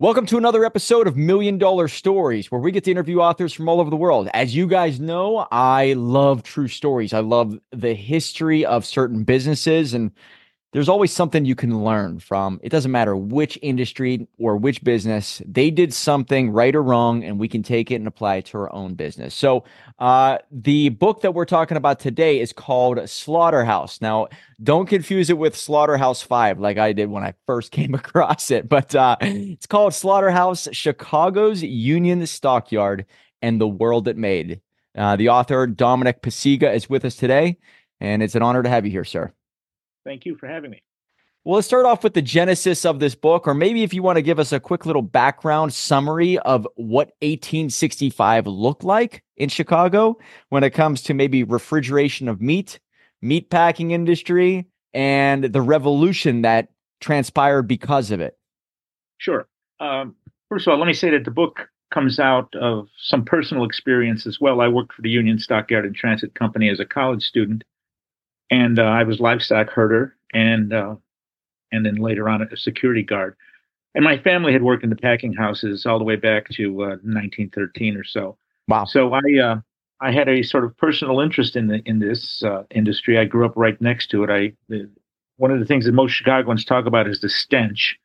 Welcome to another episode of Million Dollar Stories, where we get to interview authors from all over the world. As you guys know, I love true stories. I love the history of certain businesses and there's always something you can learn from. It doesn't matter which industry or which business, they did something right or wrong, and we can take it and apply it to our own business. So, uh, the book that we're talking about today is called Slaughterhouse. Now, don't confuse it with Slaughterhouse Five, like I did when I first came across it, but uh, it's called Slaughterhouse Chicago's Union Stockyard and the World It Made. Uh, the author, Dominic Pacyga, is with us today, and it's an honor to have you here, sir. Thank you for having me. Well, let's start off with the genesis of this book, or maybe if you want to give us a quick little background summary of what 1865 looked like in Chicago when it comes to maybe refrigeration of meat, meat packing industry, and the revolution that transpired because of it. Sure. Um, first of all, let me say that the book comes out of some personal experience as well. I worked for the Union Stockyard and Transit Company as a college student and uh, I was livestock herder and uh, and then later on a security guard. And my family had worked in the packing houses all the way back to uh, 1913 or so. Wow! So I uh, I had a sort of personal interest in the in this uh, industry. I grew up right next to it. I the, one of the things that most Chicagoans talk about is the stench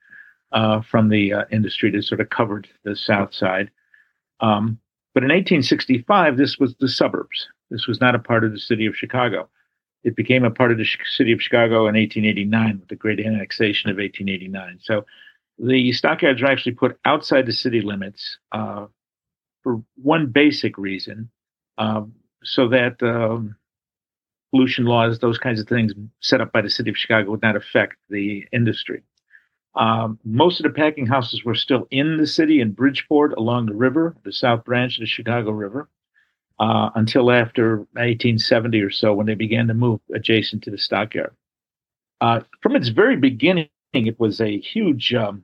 uh, from the industry that sort of covered the South Side. Um, but in 1865, this was the suburbs. This was not a part of the city of Chicago. It became a part of the city of Chicago in 1889 with the great annexation of 1889. So the stockyards were actually put outside the city limits uh, for one basic reason, um, so that um, pollution laws, those kinds of things set up by the city of Chicago would not affect the industry. Um, most of the packing houses were still in the city in Bridgeport along the river, the South Branch of the Chicago River uh, until after 1870 or so when they began to move adjacent to the stockyard. Uh, from its very beginning, it was a huge um,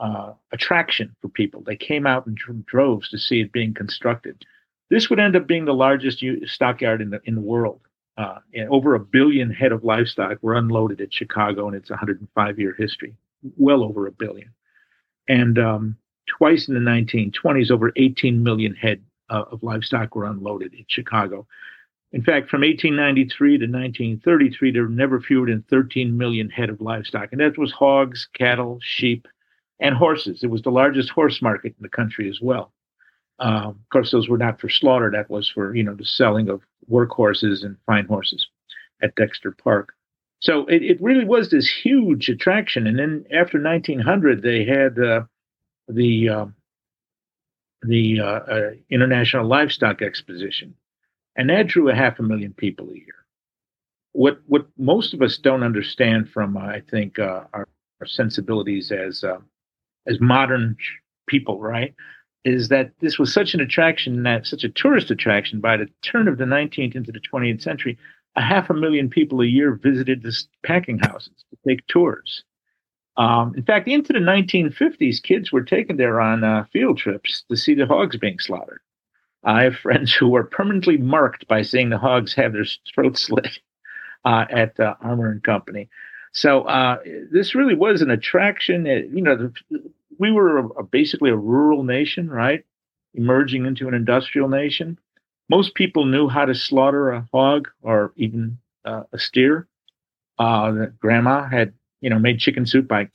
uh, attraction for people. They came out in droves to see it being constructed. This would end up being the largest stockyard in the in the world. Uh, over a billion head of livestock were unloaded at Chicago in its 105 year history, well over a billion. And um, twice in the 1920s, over 18 million head uh, of livestock were unloaded in Chicago. In fact, from 1893 to 1933, there were never fewer than 13 million head of livestock, and that was hogs, cattle, sheep, and horses. It was the largest horse market in the country as well. Um, of course, those were not for slaughter; that was for you know the selling of work horses and fine horses at Dexter Park. So it, it really was this huge attraction. And then after 1900, they had uh, the um, the uh, uh, International Livestock Exposition, and that drew a half a million people a year. What what most of us don't understand from I think uh, our, our, sensibilities as uh, as modern people, right, is that this was such an attraction, that such a tourist attraction. By the turn of the 19th into the 20th century, a half a million people a year visited the packing houses to take tours. Um, in fact, into the 1950s, kids were taken there on uh, field trips to see the hogs being slaughtered. I have friends who were permanently marked by seeing the hogs have their throats slit uh, at uh, Armour and Company. So uh, this really was an attraction. It, you know, the, we were a, a, basically a rural nation, right? Emerging into an industrial nation. Most people knew how to slaughter a hog or even uh, a steer. Uh, grandma had you know, made chicken soup by,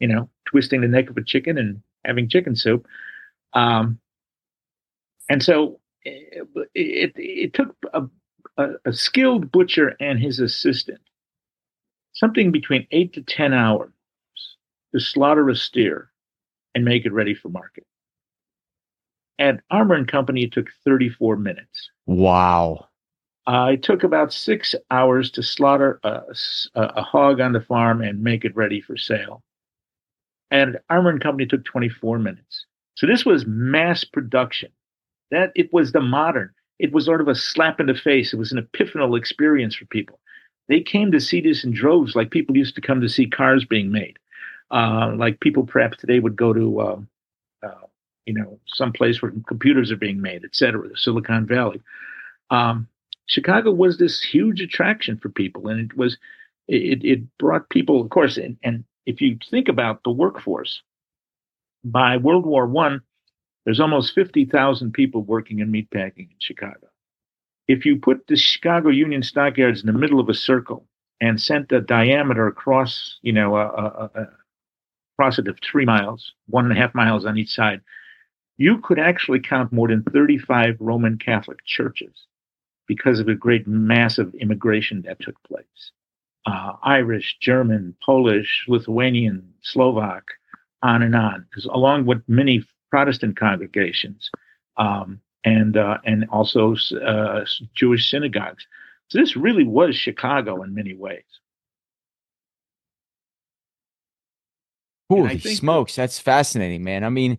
you know, twisting the neck of a chicken and having chicken soup. Um, and so it, it, it took a, a, a, skilled butcher and his assistant something between eight to 10 hours to slaughter a steer and make it ready for market. At Armour and Company, it took 34 minutes. Wow. Uh, it took about six hours to slaughter a, a, hog on the farm and make it ready for sale. And Armour and Company took 24 minutes. So this was mass production. That it was the modern. It was sort of a slap in the face. It was an epiphanal experience for people. They came to see this in droves, like people used to come to see cars being made. Uh, like people perhaps today would go to, um, uh, you know, some place where computers are being made, et cetera, Silicon Valley. Um, Chicago was this huge attraction for people, and it was it, it brought people, of course, and, and if you think about the workforce, by World War One, there's almost 50,000 people working in meatpacking in Chicago. If you put the Chicago Union Stockyards in the middle of a circle and sent a diameter across, you know, a, a, a, across it of three miles, one and a half miles on each side, you could actually count more than 35 Roman Catholic churches because of a great massive immigration that took place. Uh, Irish, German, Polish, Lithuanian, Slovak, on and on, because along with many Protestant congregations, um, and uh, and also uh, Jewish synagogues. So this really was Chicago in many ways. Holy smokes, that's fascinating, man. I mean,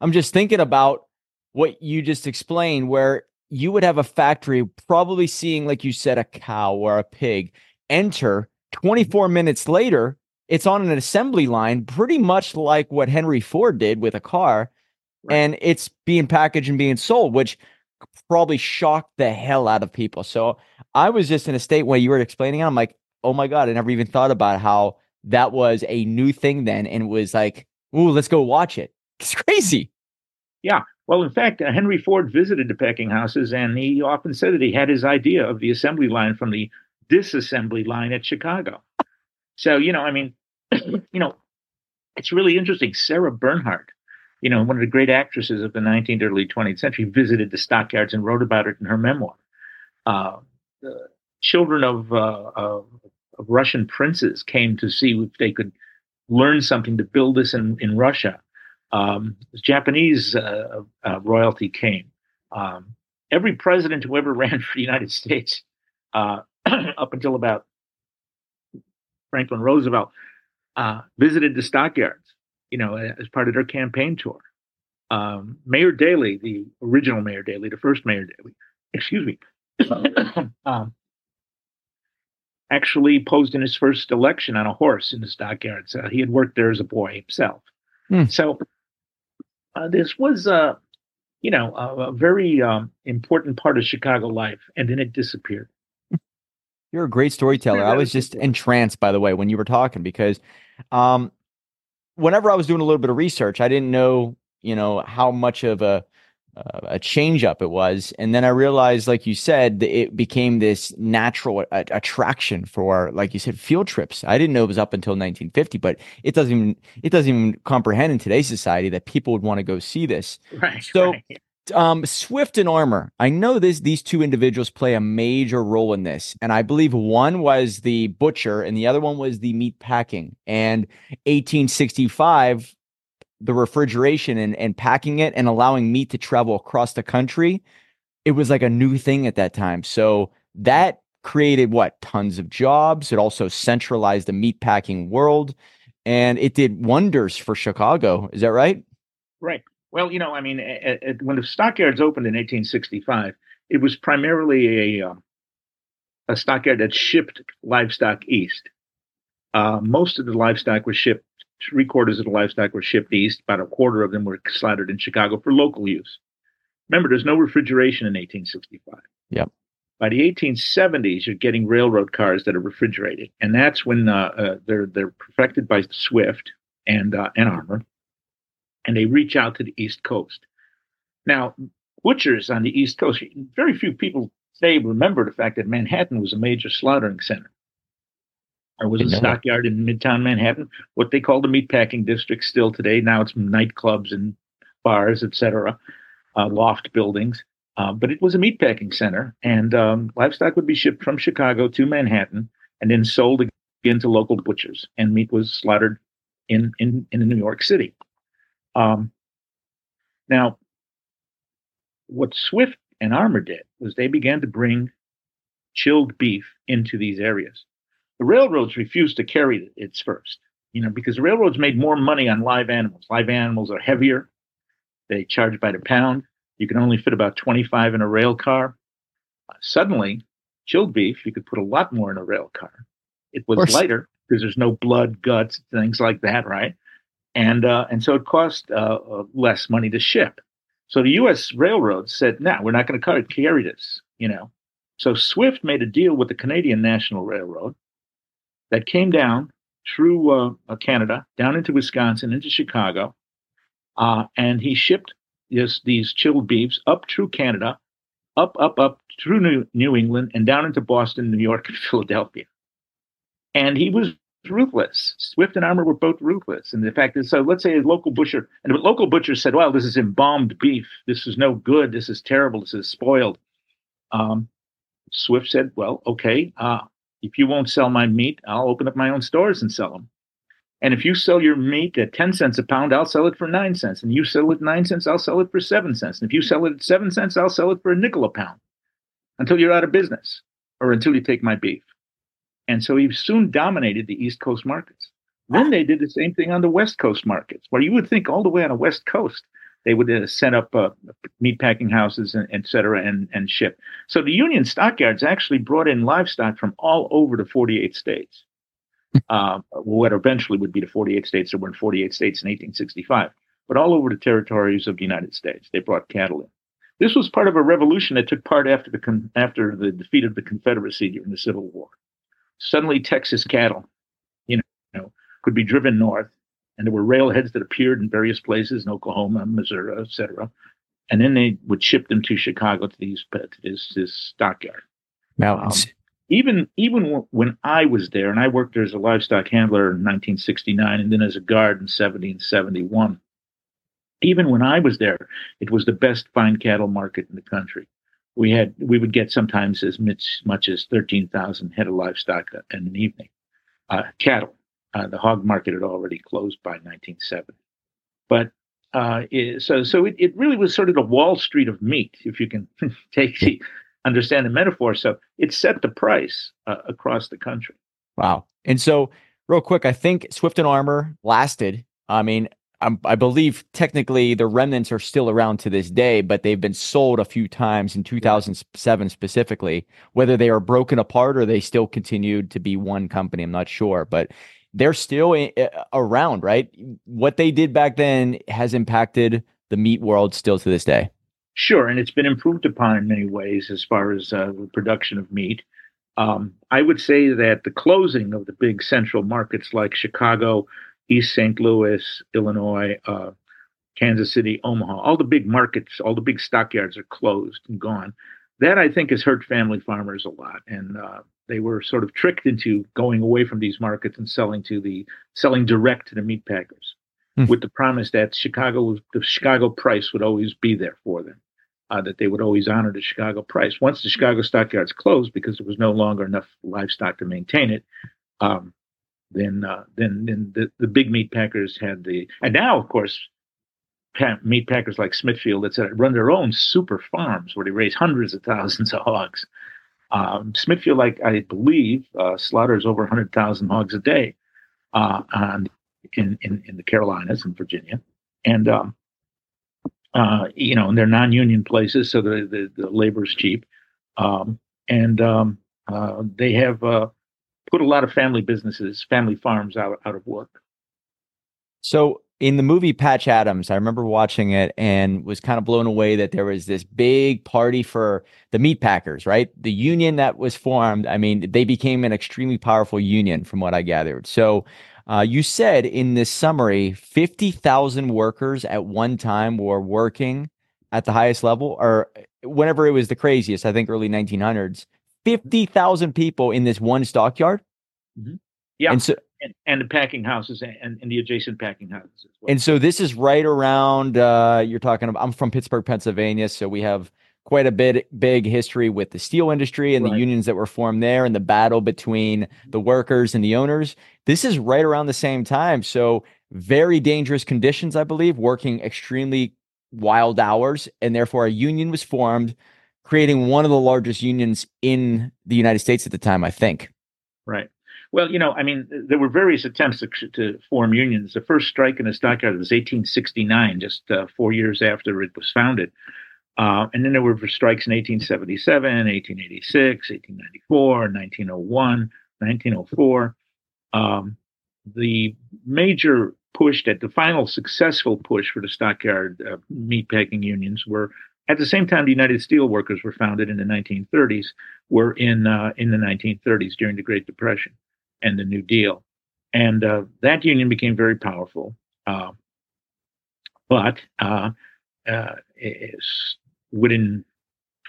I'm just thinking about what you just explained, where you would have a factory probably seeing, like you said, a cow or a pig enter mm-hmm. 24 minutes later. It's on an assembly line, pretty much like what Henry Ford did with a car. Right. And it's being packaged and being sold, which probably shocked the hell out of people. So I was just in a state where you were explaining it. I'm like, oh my God, I never even thought about how that was a new thing then and it was like, ooh, let's go watch it. It's crazy. Yeah. Well, in fact, Henry Ford visited the packing houses, and he often said that he had his idea of the assembly line from the disassembly line at Chicago. So, you know, I mean, you know, it's really interesting. Sarah Bernhardt, you know, one of the great actresses of the 19th, early 20th century, visited the stockyards and wrote about it in her memoir. Uh, the children of, uh, of, of Russian princes came to see if they could learn something to build this in, in Russia um, Japanese uh, uh, royalty came. Um, every president who ever ran for the United States, uh, up until about Franklin Roosevelt, uh, visited the stockyards, you know, as part of their campaign tour. Um, Mayor Daley, the original Mayor Daley, the first Mayor Daley, excuse me, um, actually posed in his first election on a horse in the stockyards. Uh, he had worked there as a boy himself. Hmm. So uh, this was a, you know, a, a very um, important part of Chicago life, and then it disappeared. You're a great storyteller. I was just entranced, by the way, when you were talking because, um, whenever I was doing a little bit of research, I didn't know, you know, how much of a uh, a change up it was and then i realized like you said it became this natural a- attraction for like you said field trips i didn't know it was up until 1950 but it doesn't even it doesn't even comprehend in today's society that people would want to go see this right so right. Um, Swift and Armour. I know this; these two individuals play a major role in this, and I believe one was the butcher, and the other one was the meat packing. And 1865, the refrigeration and, and packing it and allowing meat to travel across the country, it was like a new thing at that time. So that created what tons of jobs. It also centralized the meat packing world and it did wonders for Chicago. Is that right? Right. Well, you know, I mean, when the stockyards opened in 1865, it was primarily a, uh, a stockyard that shipped livestock east. Uh, most of the livestock was shipped three quarters of the livestock were shipped east. About a quarter of them were slaughtered in Chicago for local use. Remember, there's no refrigeration in 1865. Yep. By the 1870s, you're getting railroad cars that are refrigerated, and that's when uh, uh, they're they're perfected by Swift and uh, and Armour, and they reach out to the East Coast. Now, butchers on the East Coast, very few people today remember the fact that Manhattan was a major slaughtering center. There was a stockyard in Midtown Manhattan, what they call the meatpacking district still today. Now it's nightclubs and bars, etc., uh, loft buildings. Uh, but it was a meatpacking center, and um, livestock would be shipped from Chicago to Manhattan and then sold again to local butchers, and meat was slaughtered in in, in New York City. Um, now, what Swift and Armour did was they began to bring chilled beef into these areas. The railroads refused to carry its first, you know, because the railroads made more money on live animals. Live animals are heavier. They charge by the pound. You can only fit about 25 in a rail car. Uh, suddenly, chilled beef, you could put a lot more in a rail car. It was lighter because there's no blood, guts, things like that, right? And uh, and so it cost uh, uh less money to ship. So the U.S. railroads said, "No, nah, we're not going to carry this," you know. So Swift made a deal with the Canadian National Railroad, that came down through uh, uh, Canada, down into Wisconsin, into Chicago, uh, and he shipped this, these chilled beefs up through Canada, up, up, up through New, New England, and down into Boston, New York, and Philadelphia. And he was ruthless. Swift and Armour were both ruthless. And the fact is, so let's say a local butcher, and a local butcher said, well, this is embalmed beef. This is no good. This is terrible. This is spoiled. Um, Swift said, well, okay, uh, if you won't sell my meat, I'll open up my own stores and sell them. And if you sell your meat at 10 cents a pound, I'll sell it for nine cents. And you sell it nine cents, I'll sell it for seven cents. And if you sell it at seven cents, I'll sell it for a nickel a pound until you're out of business or until you take my beef. And so he soon dominated the East Coast markets. Then they did the same thing on the West Coast markets, where you would think all the way on the West Coast, they would uh, set up uh, meat packing houses, and, et cetera, and, and ship. So the Union stockyards actually brought in livestock from all over the 48 states, uh, what eventually would be the 48 states that were in 48 states in 1865, but all over the territories of the United States. They brought cattle in. This was part of a revolution that took part after the, con- after the defeat of the Confederacy during the Civil War suddenly Texas cattle, you know, could be driven north, and there were railheads that appeared in various places in Oklahoma, Missouri, etc. And then they would ship them to Chicago to these to this, this stockyard. Mountains. Um, even even when I was there, and I worked there as a livestock handler in 1969, and then as a guard in 70 and 71. Even when I was there, it was the best fine cattle market in the country we had we would get sometimes as much, much as 13,000 head of livestock in an evening. Uh, cattle, uh, the hog market had already closed by 1970. But uh, it, so so it, it really was sort of the Wall Street of meat, if you can take the understand the metaphor. So it set the price uh, across the country. Wow. And so, real quick, I think Swift and Armour lasted. I mean, I'm, i believe technically the remnants are still around to this day, but they've been sold a few times in 2007 specifically. Whether they are broken apart or they still continued to be one company, I'm not sure, but they're still around, right? What they did back then has impacted the meat world still to this day. Sure, and it's been improved upon in many ways as far as uh, the production of meat. Um, I would say that the closing of the big central markets like Chicago, East St. Louis, Illinois, uh, Kansas City, Omaha, all the big markets, all the big stockyards are closed and gone. That I think has hurt family farmers a lot, and uh, they were sort of tricked into going away from these markets and selling to the selling direct to the meat packers, mm. with the promise that Chicago, the Chicago price would always be there for them, uh, that they would always honor the Chicago price. Once the Chicago stockyards closed because there was no longer enough livestock to maintain it, um, then uh, then then the, the big meat packers had the and now of course meat packers like Smithfield etc run their own super farms where they raise hundreds of thousands of hogs. Um, Smithfield, like I believe, uh, slaughters over 100,000 hogs a day uh, on, in, in in the Carolinas and Virginia, and um, uh, you know, and they're non-union places, so the the, the labor is cheap, um, and um, uh, they have uh, put a lot of family businesses, family farms out, out of work. So in the movie Patch Adams, I remember watching it and was kind of blown away that there was this big party for the meat packers, right? The union that was formed. I mean, they became an extremely powerful union from what I gathered. So uh, you said in this summary, 50,000 workers at one time were working at the highest level or whenever it was the craziest, I think early 1900s. 50,000 people in this one stockyard. Mm-hmm. Yeah. And so, and, and, the packing houses and, and the adjacent packing houses. Well. And so this is right around, uh, you're talking about, I'm from Pittsburgh, Pennsylvania. So we have quite a bit big history with the steel industry and right. the unions that were formed there and the battle between the workers and the owners. This is right around the same time. So very dangerous conditions, I believe, working extremely wild hours. And therefore a union was formed creating one of the largest unions in the United States at the time, I think. Right. Well, you know, I mean, there were various attempts to, to form unions. The first strike in the stockyard was 1869, just uh, four years after it was founded. Uh, and then there were strikes in 1877, 1886, 1894, 1901, 1904. Um, the major push that the final successful push for the stockyard uh, meatpacking unions were at the same time, the United Steelworkers were founded in the 1930s. Were in uh, in the 1930s during the Great Depression and the New Deal, and uh, that union became very powerful. Uh, but uh, uh, within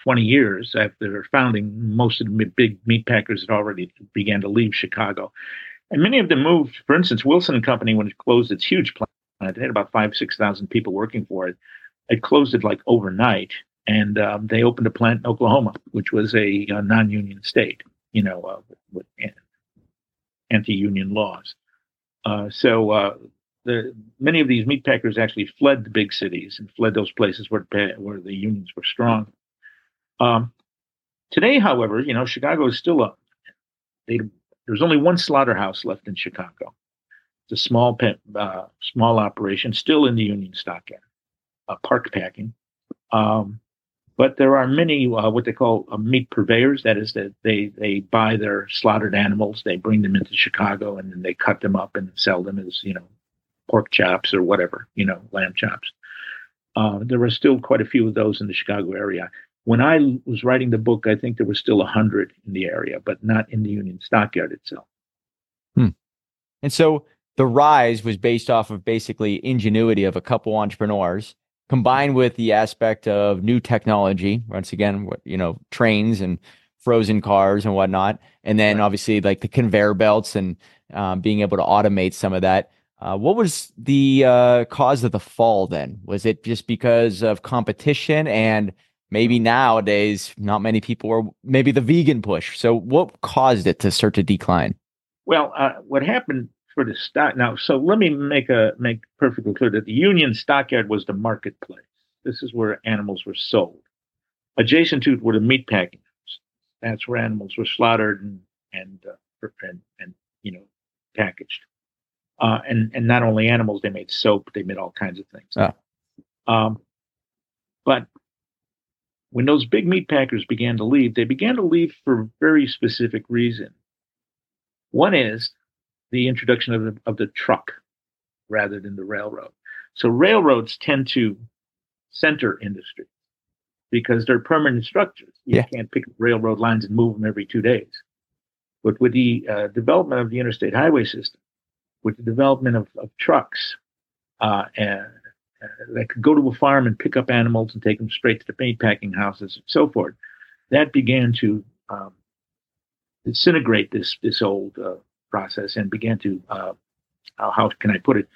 20 years after founding, most of the big meat packers had already began to leave Chicago. And many of them moved. For instance, Wilson Company, when it closed its huge plant, it had about five, 6,000 people working for it. It closed it like overnight. And um, they opened a plant in Oklahoma, which was a, a non union state, you know, uh, with anti union laws. Uh, so uh, the, many of these meat packers actually fled the big cities and fled those places where, where the unions were strong. Um, today, however, you know, Chicago is still a, they, there's only one slaughterhouse left in Chicago. It's a small, uh, small operation, still in the Union Stockyard, uh, park packing. Um, but there are many uh, what they call uh, meat purveyors. That is, that they they buy their slaughtered animals, they bring them into Chicago, and then they cut them up and sell them as you know pork chops or whatever, you know, lamb chops. Uh, there are still quite a few of those in the Chicago area. When I was writing the book, I think there was still a hundred in the area, but not in the Union Stockyard itself. Hmm. And so the rise was based off of basically ingenuity of a couple entrepreneurs combined with the aspect of new technology once again you know trains and frozen cars and whatnot and then obviously like the conveyor belts and um, being able to automate some of that uh, what was the uh, cause of the fall then? Was it just because of competition and maybe nowadays not many people were maybe the vegan push? So what caused it to start to decline? Well, uh, what happened for the stock now? So let me make a make perfectly clear that the Union Stockyard was the marketplace. This is where animals were sold. Adjacent to it were the meat packing. That's where animals were slaughtered and and uh, and, and you know packaged. Uh, and and not only animals, they made soap, they made all kinds of things. Oh. Um, but when those big meat packers began to leave, they began to leave for a very specific reason. One is the introduction of the, of the truck rather than the railroad. So railroads tend to center industry because they're permanent structures. You yeah. can't pick railroad lines and move them every two days. But with the uh, development of the interstate highway system, with the development of, of trucks uh, and, uh, that could go to a farm and pick up animals and take them straight to the meat packing houses and so forth. That began to um, disintegrate this this old uh, process and began to uh, how can I put it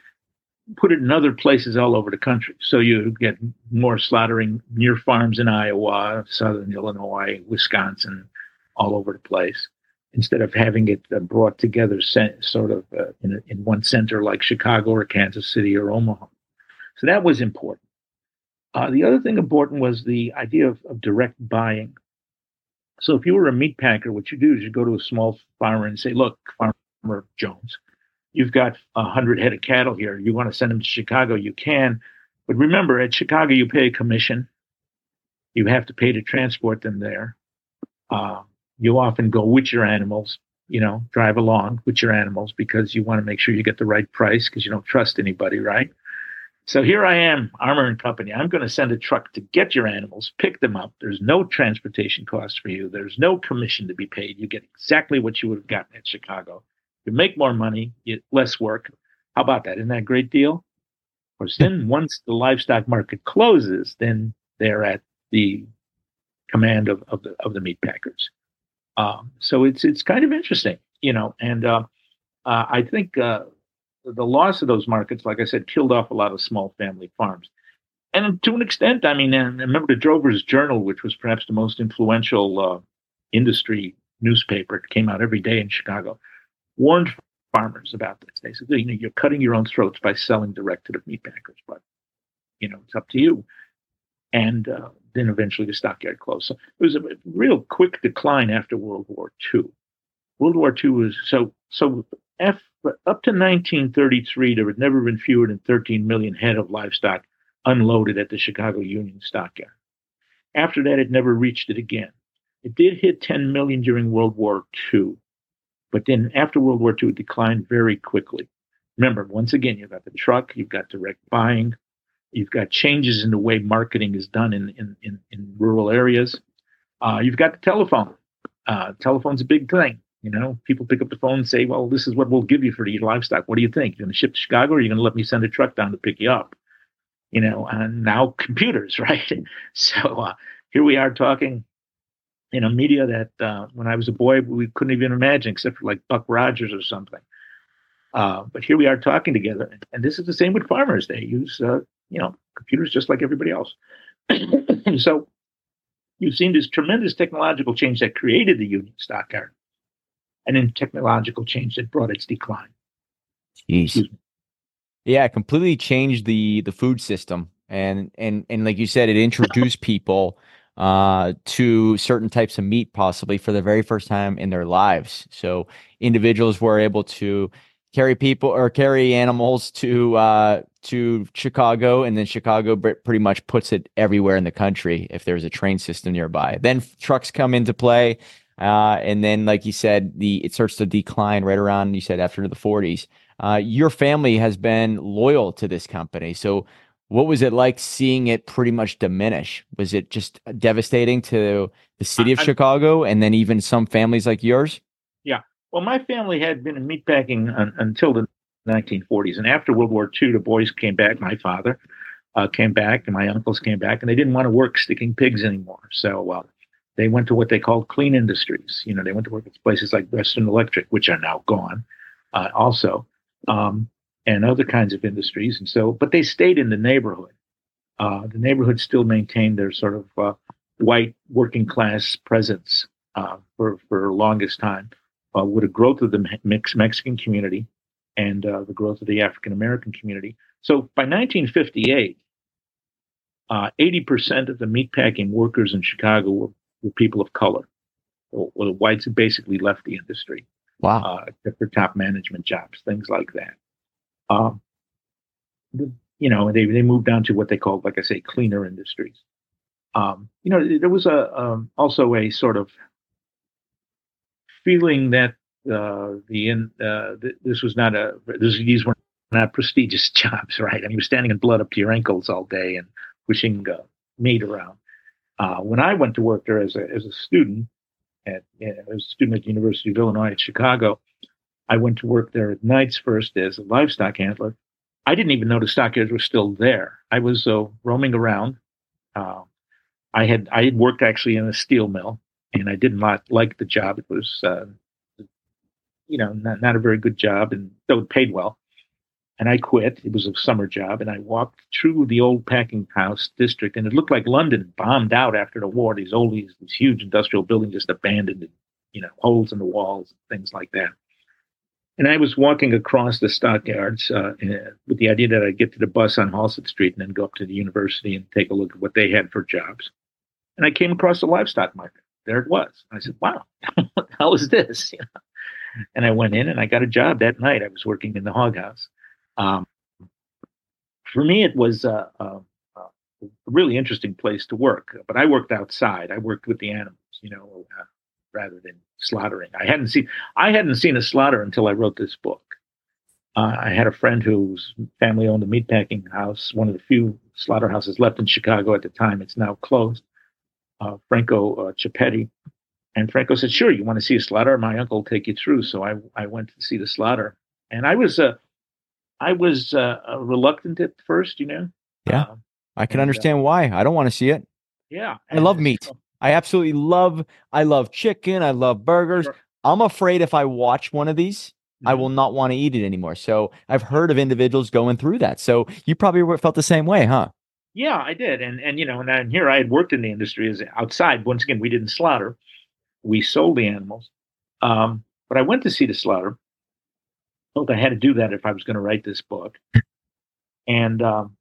put it in other places all over the country. So you get more slaughtering near farms in Iowa, southern Illinois, Wisconsin, all over the place instead of having it uh, brought together sort of uh, in, in one center like Chicago or Kansas City or Omaha. So that was important. Uh, the other thing important was the idea of, of, direct buying. So if you were a meat packer, what you do is you go to a small farmer and say, look, Farmer Jones, you've got a hundred head of cattle here. You want to send them to Chicago, you can. But remember, at Chicago, you pay a commission. You have to pay to transport them there. Uh, you often go with your animals, you know, drive along with your animals because you want to make sure you get the right price because you don't trust anybody, right? So here I am, Armour and Company. I'm going to send a truck to get your animals, pick them up. There's no transportation cost for you. There's no commission to be paid. You get exactly what you would have gotten at Chicago. You make more money, you less work. How about that? Isn't that a great deal? Of course, then once the livestock market closes, then they're at the command of, of the of the meat packers. Um, so it's it's kind of interesting, you know, and uh, uh, I think uh, the loss of those markets, like I said, killed off a lot of small family farms. And to an extent, I mean, I remember the Drover's Journal, which was perhaps the most influential uh, industry newspaper, it came out every day in Chicago, warned farmers about this. They said, you know, you're cutting your own throats by selling direct to the meat packers, but you know, it's up to you. And uh, then eventually the stockyard closed. So it was a real quick decline after World War II. World War II was so so F, up to 1933 there had never been fewer than 13 million head of livestock unloaded at the Chicago Union Stockyard. After that, it never reached it again. It did hit 10 million during World War II, but then after World War II, it declined very quickly. Remember, once again, you've got the truck, you've got direct buying, You've got changes in the way marketing is done in in, in, in rural areas. Uh, you've got the telephone. Uh, telephone's a big thing. You know, people pick up the phone and say, "Well, this is what we'll give you for your livestock. What do you think? You're going to ship to Chicago, or you're you going to let me send a truck down to pick you up?" you know, and now computers, right? So uh, here we are talking in a media that uh, when I was a boy we couldn't even imagine, except for like Buck Rogers or something. Uh, but here we are talking together, and this is the same with farmers. They use, uh, you know, computers just like everybody else. so you've seen this tremendous technological change that created the Union Stockyard, and then technological change that brought its decline. Jeez. Yeah, completely changed the the food system, and and and like you said, it introduced people uh, to certain types of meat, possibly for the very first time in their lives. So individuals were able to carry people or carry animals to uh, to Chicago, and then Chicago pretty much puts it everywhere in the country if there's a train system nearby. Then trucks come into play, uh, and then, like you said, the it starts to decline right around you said after the 40s. Uh, your family has been loyal to this company, so what was it like seeing it pretty much diminish? Was it just devastating to the city of I, Chicago and then even some families like yours? Yeah. Well, my family had been in meatpacking un- until the 1940s. And after World War II, the boys came back. My father uh, came back and my uncles came back, and they didn't want to work sticking pigs anymore. So uh, they went to what they called clean industries. You know, they went to work at places like Western Electric, which are now gone uh, also. Um, and other kinds of industries. And so, but they stayed in the neighborhood. Uh, the neighborhood still maintained their sort of uh, white working class presence uh, for for the longest time, uh, with the growth of the mixed Mexican community and uh, the growth of the African American community. So by 1958, 80% uh, of the meatpacking workers in Chicago were, were people of color. Well, the whites had basically left the industry. Wow. except for top management jobs, things like that. Um, the, you know, they they moved on to what they called, like I say, cleaner industries. Um, you know, there was a um, also a sort of feeling that uh, the in uh, th- this was not a this, these were not prestigious jobs, right? I mean, you're standing in blood up to your ankles all day and pushing uh, meat around. Uh, when I went to work there as a as a student at you know, as a student at the University of Illinois at Chicago, I went to work there at nights first as a livestock handler. I didn't even know the stockyards were still there. I was uh, roaming around. Uh, I had I had worked actually in a steel mill, and I did not like the job. It was, uh, you know, not, not a very good job, and though it paid well. And I quit. It was a summer job, and I walked through the old packing house district, and it looked like London bombed out after the war. These old, these, these huge industrial buildings just abandoned, you know, holes in the walls, things like that. And I was walking across the stockyards uh, with the idea that I'd get to the bus on Halsted Street and then go up to the university and take a look at what they had for jobs. And I came across the livestock market. There it was. I said, "Wow, what hell is this?" You know? And I went in and I got a job that night. I was working in the hog house. Um, for me, it was uh, uh, a really interesting place to work. But I worked outside. I worked with the animals. You know, uh, rather than slaughtering. I hadn't seen I hadn't seen a slaughter until I wrote this book. Uh, I had a friend whose family owned a meatpacking house, one of the few slaughterhouses left in Chicago at the time. It's now closed. Uh, Franco uh. And Franco said, "Sure, you want to see a slaughter? My uncle will take you through." So I I went to see the slaughter, and I was uh, I was uh, reluctant at first, you know. Yeah, uh, I can uh, understand why. I don't want to see it. Yeah, I love meat. So, I absolutely love I love chicken, I love burgers. Sure. I'm afraid if I watch one of these, mm-hmm. I will not want to eat it anymore. So I've heard of individuals going through that. So you probably felt the same way, huh? Yeah, I did. And and you know, and, and here I had worked in the industry as outside. Once again, we didn't slaughter. We sold the animals. Um, but I went to see the slaughter. Felt I had to do that if I was going to write this book. and um,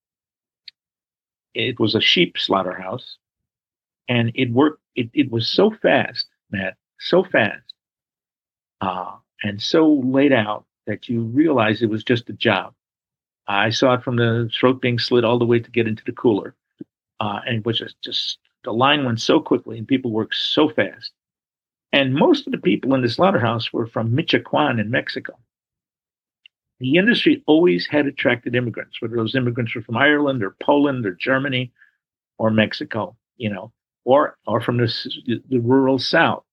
it was a sheep slaughterhouse and it worked. It, it was so fast, Matt, so fast, uh, and so laid out that you realize it was just a job. I saw it from the throat being slit all the way to get into the cooler, uh, and it was just, just the line went so quickly, and people worked so fast. And most of the people in the slaughterhouse were from Michoacan in Mexico. The industry always had attracted immigrants, whether those immigrants were from Ireland or Poland or Germany or Mexico, you know or or from the, the rural South,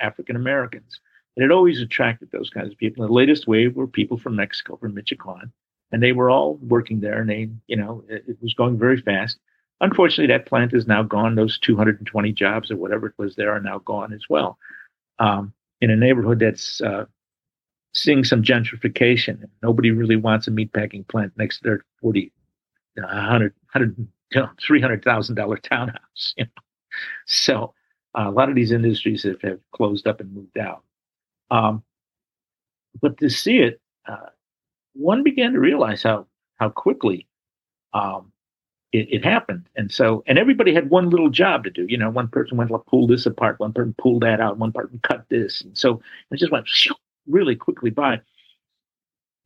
African Americans. And it always attracted those kinds of people. The latest wave were people from Mexico, from Michoacan, and they were all working there, and they, you know, it, it was going very fast. Unfortunately, that plant is now gone. Those 220 jobs or whatever it was there are now gone as well. Um, in a neighborhood that's uh, seeing some gentrification. Nobody really wants a meatpacking plant next to their 40, 100, 100 $300,000 townhouse. You know? So uh, a lot of these industries have, have closed up and moved out. Um, but to see it, uh, one began to realize how how quickly um, it, it, happened. And so, and everybody had one little job to do. You know, one person went to pull this apart, one person pulled that out, one person cut this, and so it just went really quickly by.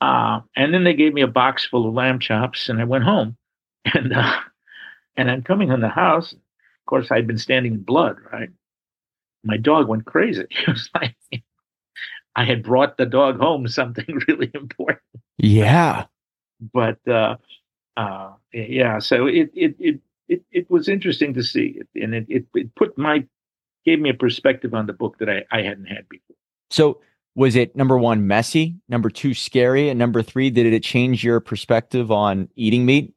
Uh, and then they gave me a box full of lamb chops, and I went home. And uh, and I'm coming in the house. Of course, I'd been standing in blood. Right, my dog went crazy. He was like, I had brought the dog home something really important. Yeah, but uh, uh, yeah, so it it it it it was interesting to see it, and it, it it put my gave me a perspective on the book that I I hadn't had before. So was it number one messy number two scary and number three did it change your perspective on eating meat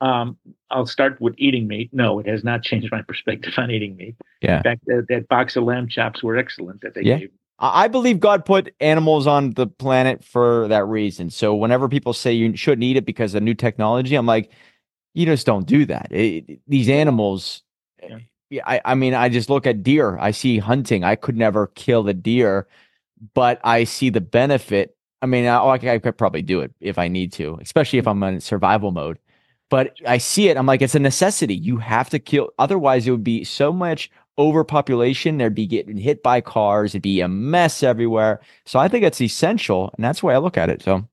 um, i'll start with eating meat no it has not changed my perspective on eating meat yeah in fact that, that box of lamb chops were excellent that they yeah. gave I believe God put animals on the planet for that reason. So whenever people say you shouldn't eat it because of new technology, I'm like, you just don't do that. It, these animals, yeah. I, I mean, I just look at deer. I see hunting. I could never kill the deer but I see the benefit. I mean, I, I could probably do it if I need to, especially if I'm in survival mode. But I see it. I'm like, it's a necessity. You have to kill. Otherwise, it would be so much overpopulation. There'd be getting hit by cars. It'd be a mess everywhere. So I think it's essential, and that's the way I look at it. So.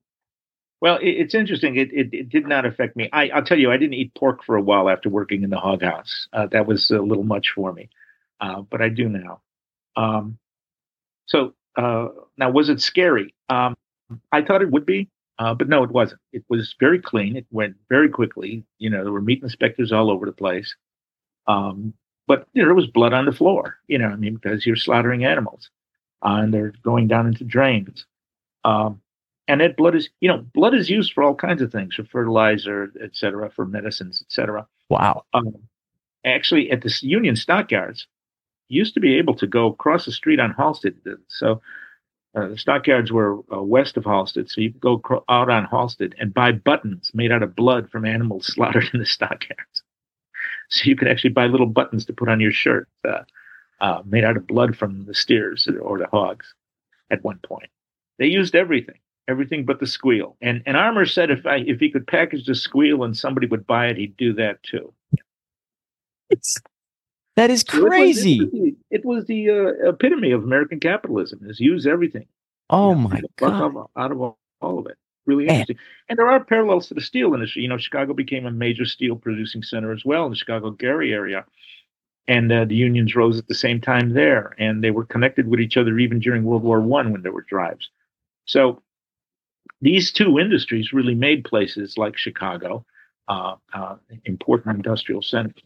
Well, it's interesting. It, it, it, did not affect me. I, will tell you, I didn't eat pork for a while after working in the hog house. Uh, that was a little much for me, uh, but I do now. Um, so uh, now, was it scary? Um, I thought it would be, uh, but no, it wasn't. It was very clean. It went very quickly. You know, there were meat inspectors all over the place. Um, but you know, there was blood on the floor. You know, I mean, because you're slaughtering animals, uh, and they're going down into drains. Um, and that blood is, you know, blood is used for all kinds of things, for fertilizer, et cetera, for medicines, et cetera. Wow. Um, actually, at the Union stockyards, used to be able to go across the street on Halsted. So uh, the stockyards were uh, west of Halsted, so you could go cro- out on Halsted and buy buttons made out of blood from animals slaughtered in the stockyards. So you could actually buy little buttons to put on your shirt uh, uh, made out of blood from the steers or the hogs. At one point, they used everything, everything but the squeal. And and Armour said if I if he could package the squeal and somebody would buy it, he'd do that too. It's that is crazy. It was, it was the, uh, epitome of American capitalism: is use everything. Oh you know, my god! Out of, all, all, of it. Really interesting. And there are parallels to the steel industry. You know, Chicago became a major steel producing center as well in the Chicago Gary area. And uh, the unions rose at the same time there, and they were connected with each other even during World War One when there were drives. So these two industries really made places like Chicago uh, uh, important industrial centers.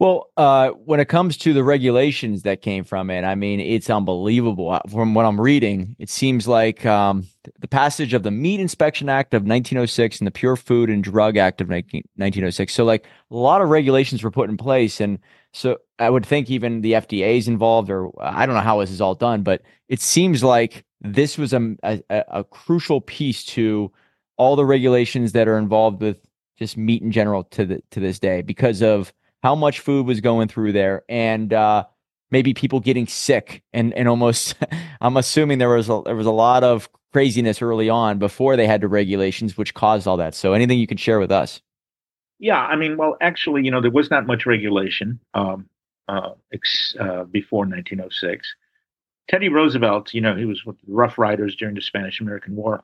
Well, uh, when it comes to the regulations that came from it, I mean, it's unbelievable. Uh, from what I'm reading, it seems like um, the passage of the Meat Inspection Act of 1906 and the Pure Food and Drug Act of 19, 1906. So, like, a lot of regulations were put in place. And so I would think even the FDA is involved, or I don't know how this is all done, but it seems like this was a, a, a crucial piece to all the regulations that are involved with just meat in general to the to this day because of how much food was going through there and uh, maybe people getting sick and and almost I'm assuming there was a, there was a lot of craziness early on before they had the regulations which caused all that. So anything you could share with us? Yeah, I mean, well, actually, you know, there was not much regulation um, uh, ex, uh, before 1906. Teddy Roosevelt, you know, he was with the Rough Riders during the Spanish American War.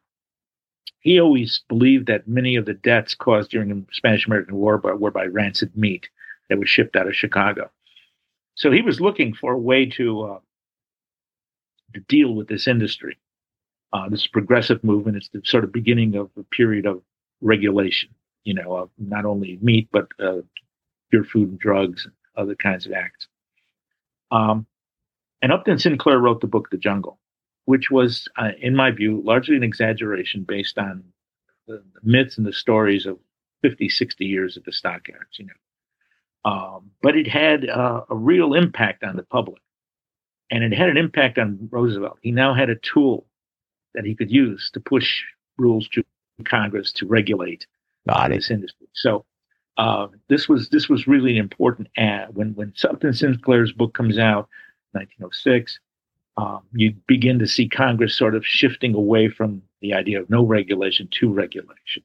He always believed that many of the deaths caused during the Spanish American War were by rancid meat that was shipped out of Chicago. So he was looking for a way to uh, to deal with this industry. Uh, this progressive movement. It's the sort of beginning of a period of regulation. You know, of not only meat but uh, pure food and drugs and other kinds of acts. Um, and Upton Sinclair wrote the book The Jungle, which was, uh, in my view, largely an exaggeration based on the, myths and the stories of 50, 60 years of the stockyards, you know. Um, but it had uh, a real impact on the public. And it had an impact on Roosevelt. He now had a tool that he could use to push rules to Congress to regulate this industry. So uh, this was this was really important. Ad. When when Upton Sinclair's book comes out, 1906, um, you begin to see Congress sort of shifting away from the idea of no regulation to regulation.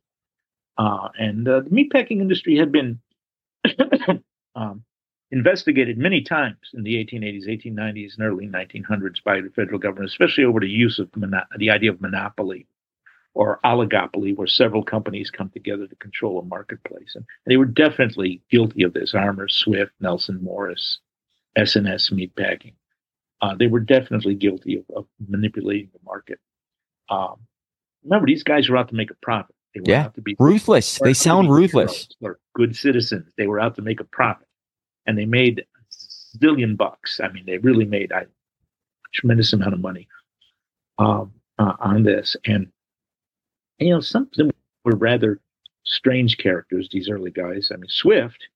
Uh, and uh, the meatpacking industry had been um, investigated many times in the 1880s, 1890s, and early 1900s by the federal government, especially over the use of mono- the idea of monopoly or oligopoly, where several companies come together to control a marketplace. And they were definitely guilty of this. Armour, Swift, Nelson Morris, S&S Meatpacking. Uh, they were definitely guilty of, of manipulating the market. Um, remember, these guys were out to make a profit. They were yeah, out to be ruthless. They sound ruthless. Or good citizens. They were out to make a profit, and they made a zillion bucks. I mean, they really made a tremendous amount of money um, uh, on this. And, and, you know, some of them were rather strange characters. These early guys. I mean, Swift.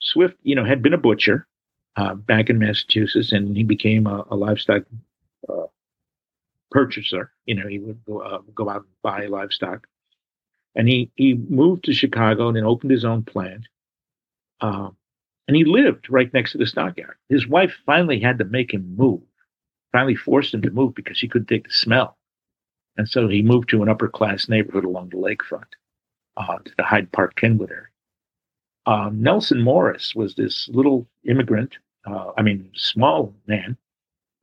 Swift, you know, had been a butcher uh, back in Massachusetts, and he became a, a livestock uh, purchaser. You know, he would go, uh, go out and buy livestock, and he he moved to Chicago and then opened his own plant. Um, and he lived right next to the stockyard. His wife finally had to make him move, finally forced him to move because she couldn't take the smell. And so he moved to an upper class neighborhood along the lakefront, uh, to the Hyde Park Kenwood area. Uh, Nelson Morris was this little immigrant uh, I mean, small man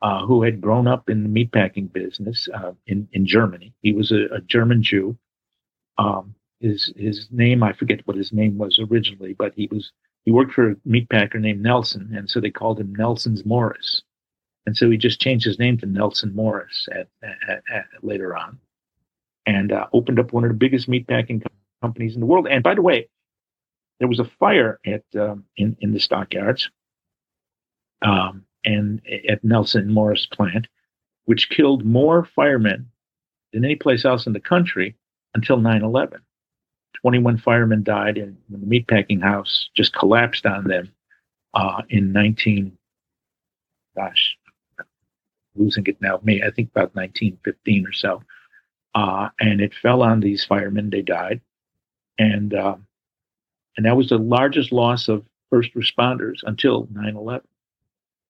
uh, who had grown up in the meatpacking business uh, in in Germany. He was a, a German Jew. Um, his his name I forget what his name was originally, but he was he worked for a meatpacker named Nelson, and so they called him Nelson's Morris. And so he just changed his name to Nelson Morris at, at, at later on, and uh, opened up one of the biggest meatpacking companies in the world. And by the way, there was a fire at um, in in the stockyards um, and at Nelson Morris plant, which killed more firemen than any place else in the country until 9/11. 21 firemen died, and the meatpacking house just collapsed on them uh, in 19. Gosh, losing it now. May I think about 1915 or so, uh, and it fell on these firemen. They died, and uh, and that was the largest loss of first responders until 9/11.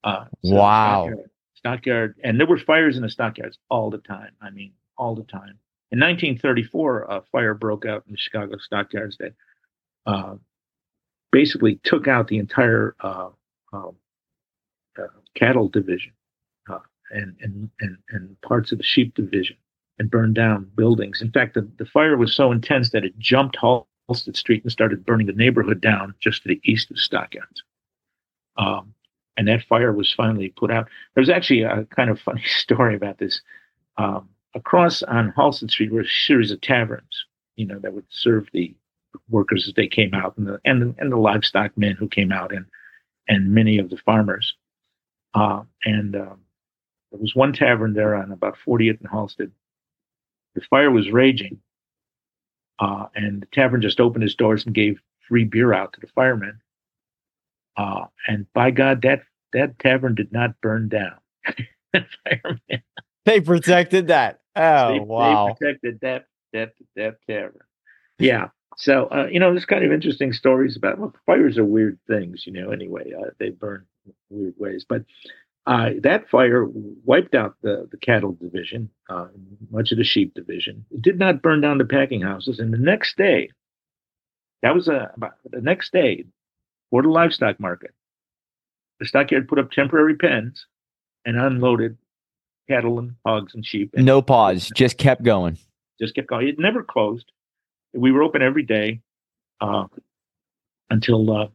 Uh, so wow. Stockyard, stockyard, and there were fires in the stockyards all the time. I mean, all the time. In 1934, a fire broke out in the Chicago stockyards that uh, basically took out the entire uh, um, uh, cattle division uh, and, and, and, and parts of the sheep division and burned down buildings. In fact, the, the fire was so intense that it jumped Halsted Street and started burning the neighborhood down just to the east of stockyards. Um, and that fire was finally put out. There's actually a kind of funny story about this. Um, across on Halsted Street were a series of taverns, you know, that would serve the workers as they came out, and the and the, and the livestock men who came out, and and many of the farmers. Uh, and um, there was one tavern there on about 40th and Halsted. The fire was raging, uh, and the tavern just opened its doors and gave free beer out to the firemen. Uh, and by God, that that tavern did not burn down. they protected that. Oh they, wow! They protected that that that tavern. Yeah. So uh, you know, there's kind of interesting stories about. Well, fires are weird things, you know. Anyway, uh, they burn weird ways, but uh, that fire wiped out the, the cattle division, uh, much of the sheep division. It did not burn down the packing houses. And the next day, that was a, about the next day, for the livestock market. The stockyard put up temporary pens and unloaded cattle and hogs and sheep. And no pause, just kept going. Just kept going. It never closed. We were open every day uh, until uh,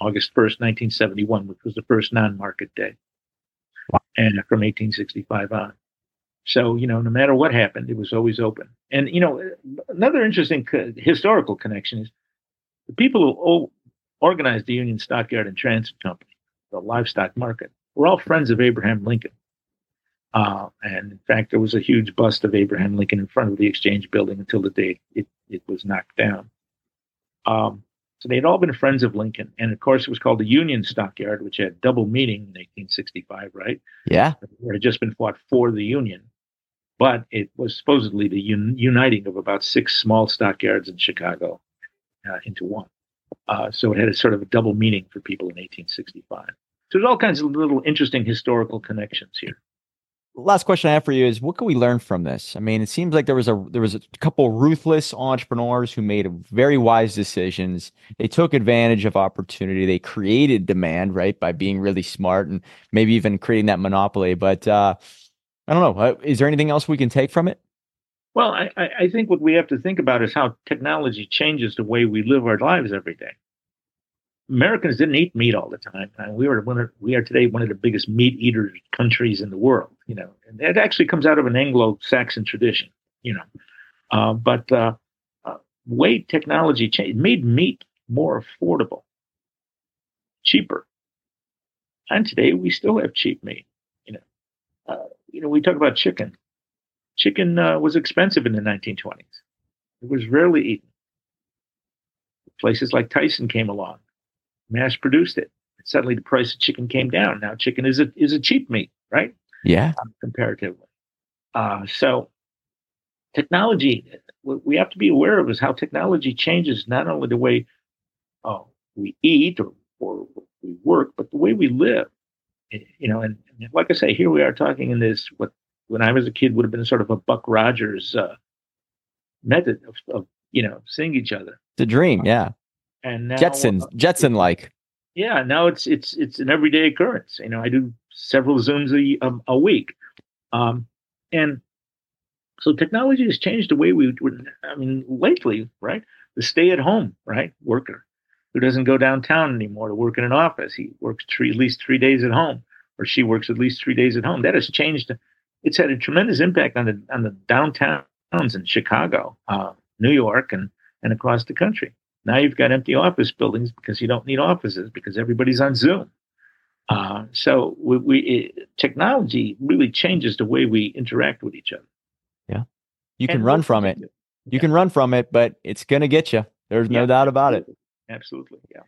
August 1st, 1971, which was the first non market day. Wow. And from 1865 on. So, you know, no matter what happened, it was always open. And, you know, another interesting co- historical connection is the people who organized the Union Stockyard and Transit Company, the livestock market, were all friends of Abraham Lincoln. Uh, and in fact, there was a huge bust of Abraham Lincoln in front of the Exchange Building until the day it, it was knocked down. Um, so they had all been friends of Lincoln. And of course, it was called the Union Stockyard, which had double meaning in 1865, right? Yeah. It had just been fought for the Union. But it was supposedly the un- uniting of about six small stockyards in Chicago uh, into one. Uh, so it had a sort of a double meaning for people in 1865. So there's all kinds of little interesting historical connections here last question I have for you is what can we learn from this? I mean, it seems like there was a there was a couple ruthless entrepreneurs who made very wise decisions. They took advantage of opportunity. They created demand, right, by being really smart and maybe even creating that monopoly. But uh, I don't know. Uh, is there anything else we can take from it? Well, I, I think what we have to think about is how technology changes the way we live our lives every day. Americans didn't eat meat all the time. And we are one of, we are today one of the biggest meat eater countries in the world. You know, and it actually comes out of an Anglo-Saxon tradition. You know, uh, but uh, uh, way technology changed, made meat more affordable, cheaper, and today we still have cheap meat. You know, uh, you know we talk about chicken. Chicken uh, was expensive in the 1920s. It was rarely eaten. Places like Tyson came along mass produced it. Suddenly, the price of chicken came down. Now, chicken is a is a cheap meat, right? Yeah, um, comparatively. Uh, so, technology. What we have to be aware of is how technology changes not only the way oh, we eat or, or we work, but the way we live. You know, and, and, like I say, here we are talking in this what when I was a kid would have been sort of a Buck Rogers uh, method of, of, you know seeing each other. The dream, yeah and now, Jetson, uh, Jetson like. Yeah, now it's it's it's an everyday occurrence. You know, I do several zooms a um, a week, um, and so technology has changed the way we. I mean, lately, right? The stay-at-home right worker who doesn't go downtown anymore to work in an office. He works three, at least three days at home, or she works at least three days at home. That has changed. It's had a tremendous impact on the on the downtowns in Chicago, uh, New York, and and across the country. Now you've got empty office buildings because you don't need offices because everybody's on Zoom. Uh, so we, we it, technology really changes the way we interact with each other. Yeah, you can run from it. You can run from it, but it's going to get you. There's yeah, no doubt about it. Absolutely. Yeah.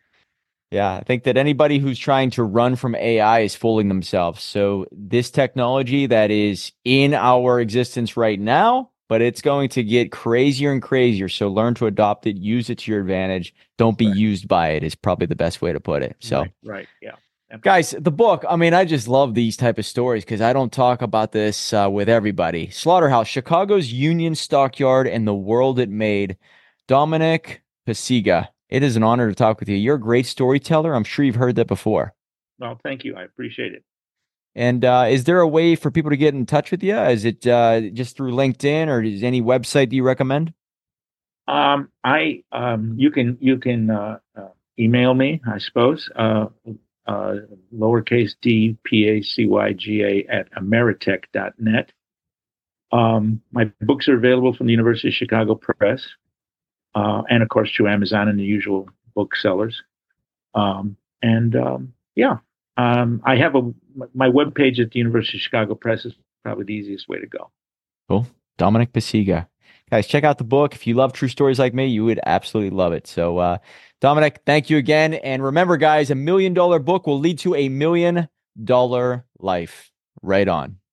Yeah, I think that anybody who's trying to run from AI is fooling themselves. So this technology that is in our existence right now but it's going to get crazier and crazier. So learn to adopt it, use it to your advantage. Don't be right. used by it is probably the best way to put it. So right, right. yeah. Guys, the book, I mean, I just love these type of stories because I don't talk about this uh, with everybody. Slaughterhouse, Chicago's Union Stockyard and the World It Made. Dominic Pacyga, it is an honor to talk with you. You're a great storyteller. I'm sure you've heard that before. Well, thank you. I appreciate it. And uh, is there a way for people to get in touch with you? Is it uh, just through LinkedIn, or is any website do you recommend? Um, I um, you can you can uh, uh email me, I suppose. Uh, uh, lowercase d p a c y g a at ameritech.net. Um, my books are available from the University of Chicago Press, and of course through Amazon and the usual booksellers. Um, and um, yeah, um, I have a my webpage at the University of Chicago Press is probably the easiest way to go. Cool. Dominic Pacyga. Guys, check out the book. If you love true stories like me, you would absolutely love it. So, uh, Dominic, thank you again. And remember, guys, a million dollar book will lead to a million dollar life. Right on.